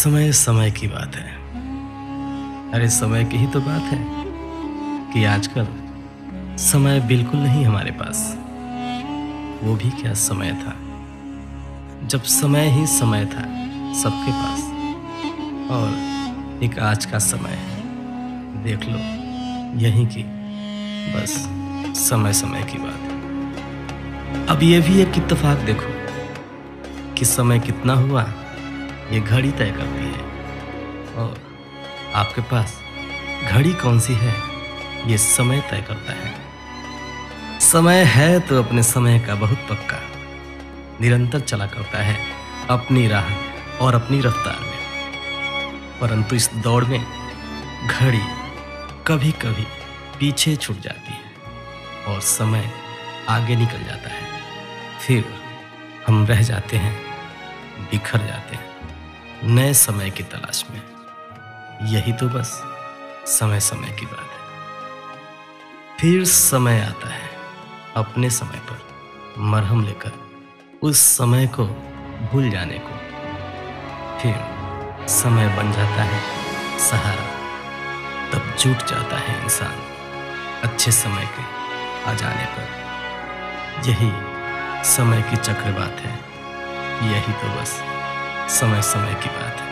समय समय की बात है। अरे समय की ही तो बात है कि आजकल समय बिल्कुल नहीं हमारे पास। वो भी क्या समय था? जब समय ही समय था सबके पास। और एक आज का समय है। देख लो, यही की बस समय समय की बात है। अब ये भी एक इत्तेफाक देखो कि समय कितना हुआ ये घड़ी तय करती है। और आपके पास घड़ी कौन सी है? ये समय तय करता है। समय है तो अपने समय का बहुत पक्का। निरंतर चला करता है अपनी राह और अपनी रफ्तार में। परंतु इस दौड़ में घड़ी कभी कभी पीछे छूट जाती है और समय आगे निकल जाता है। फिर हम रह जाते हैं, बिखर जाते हैं। नए समय की तलाश में। यही तो बस, समय समय की बात है। फिर समय आता है, अपने समय पर मरहम लेकर उस समय को भूल जाने को। फिर समय बन जाता है सहारा, तब जुट जाता है इंसान अच्छे समय के आ जाने पर। यही समय की चक्रवात है, यही तो बस। समय समय की बात है।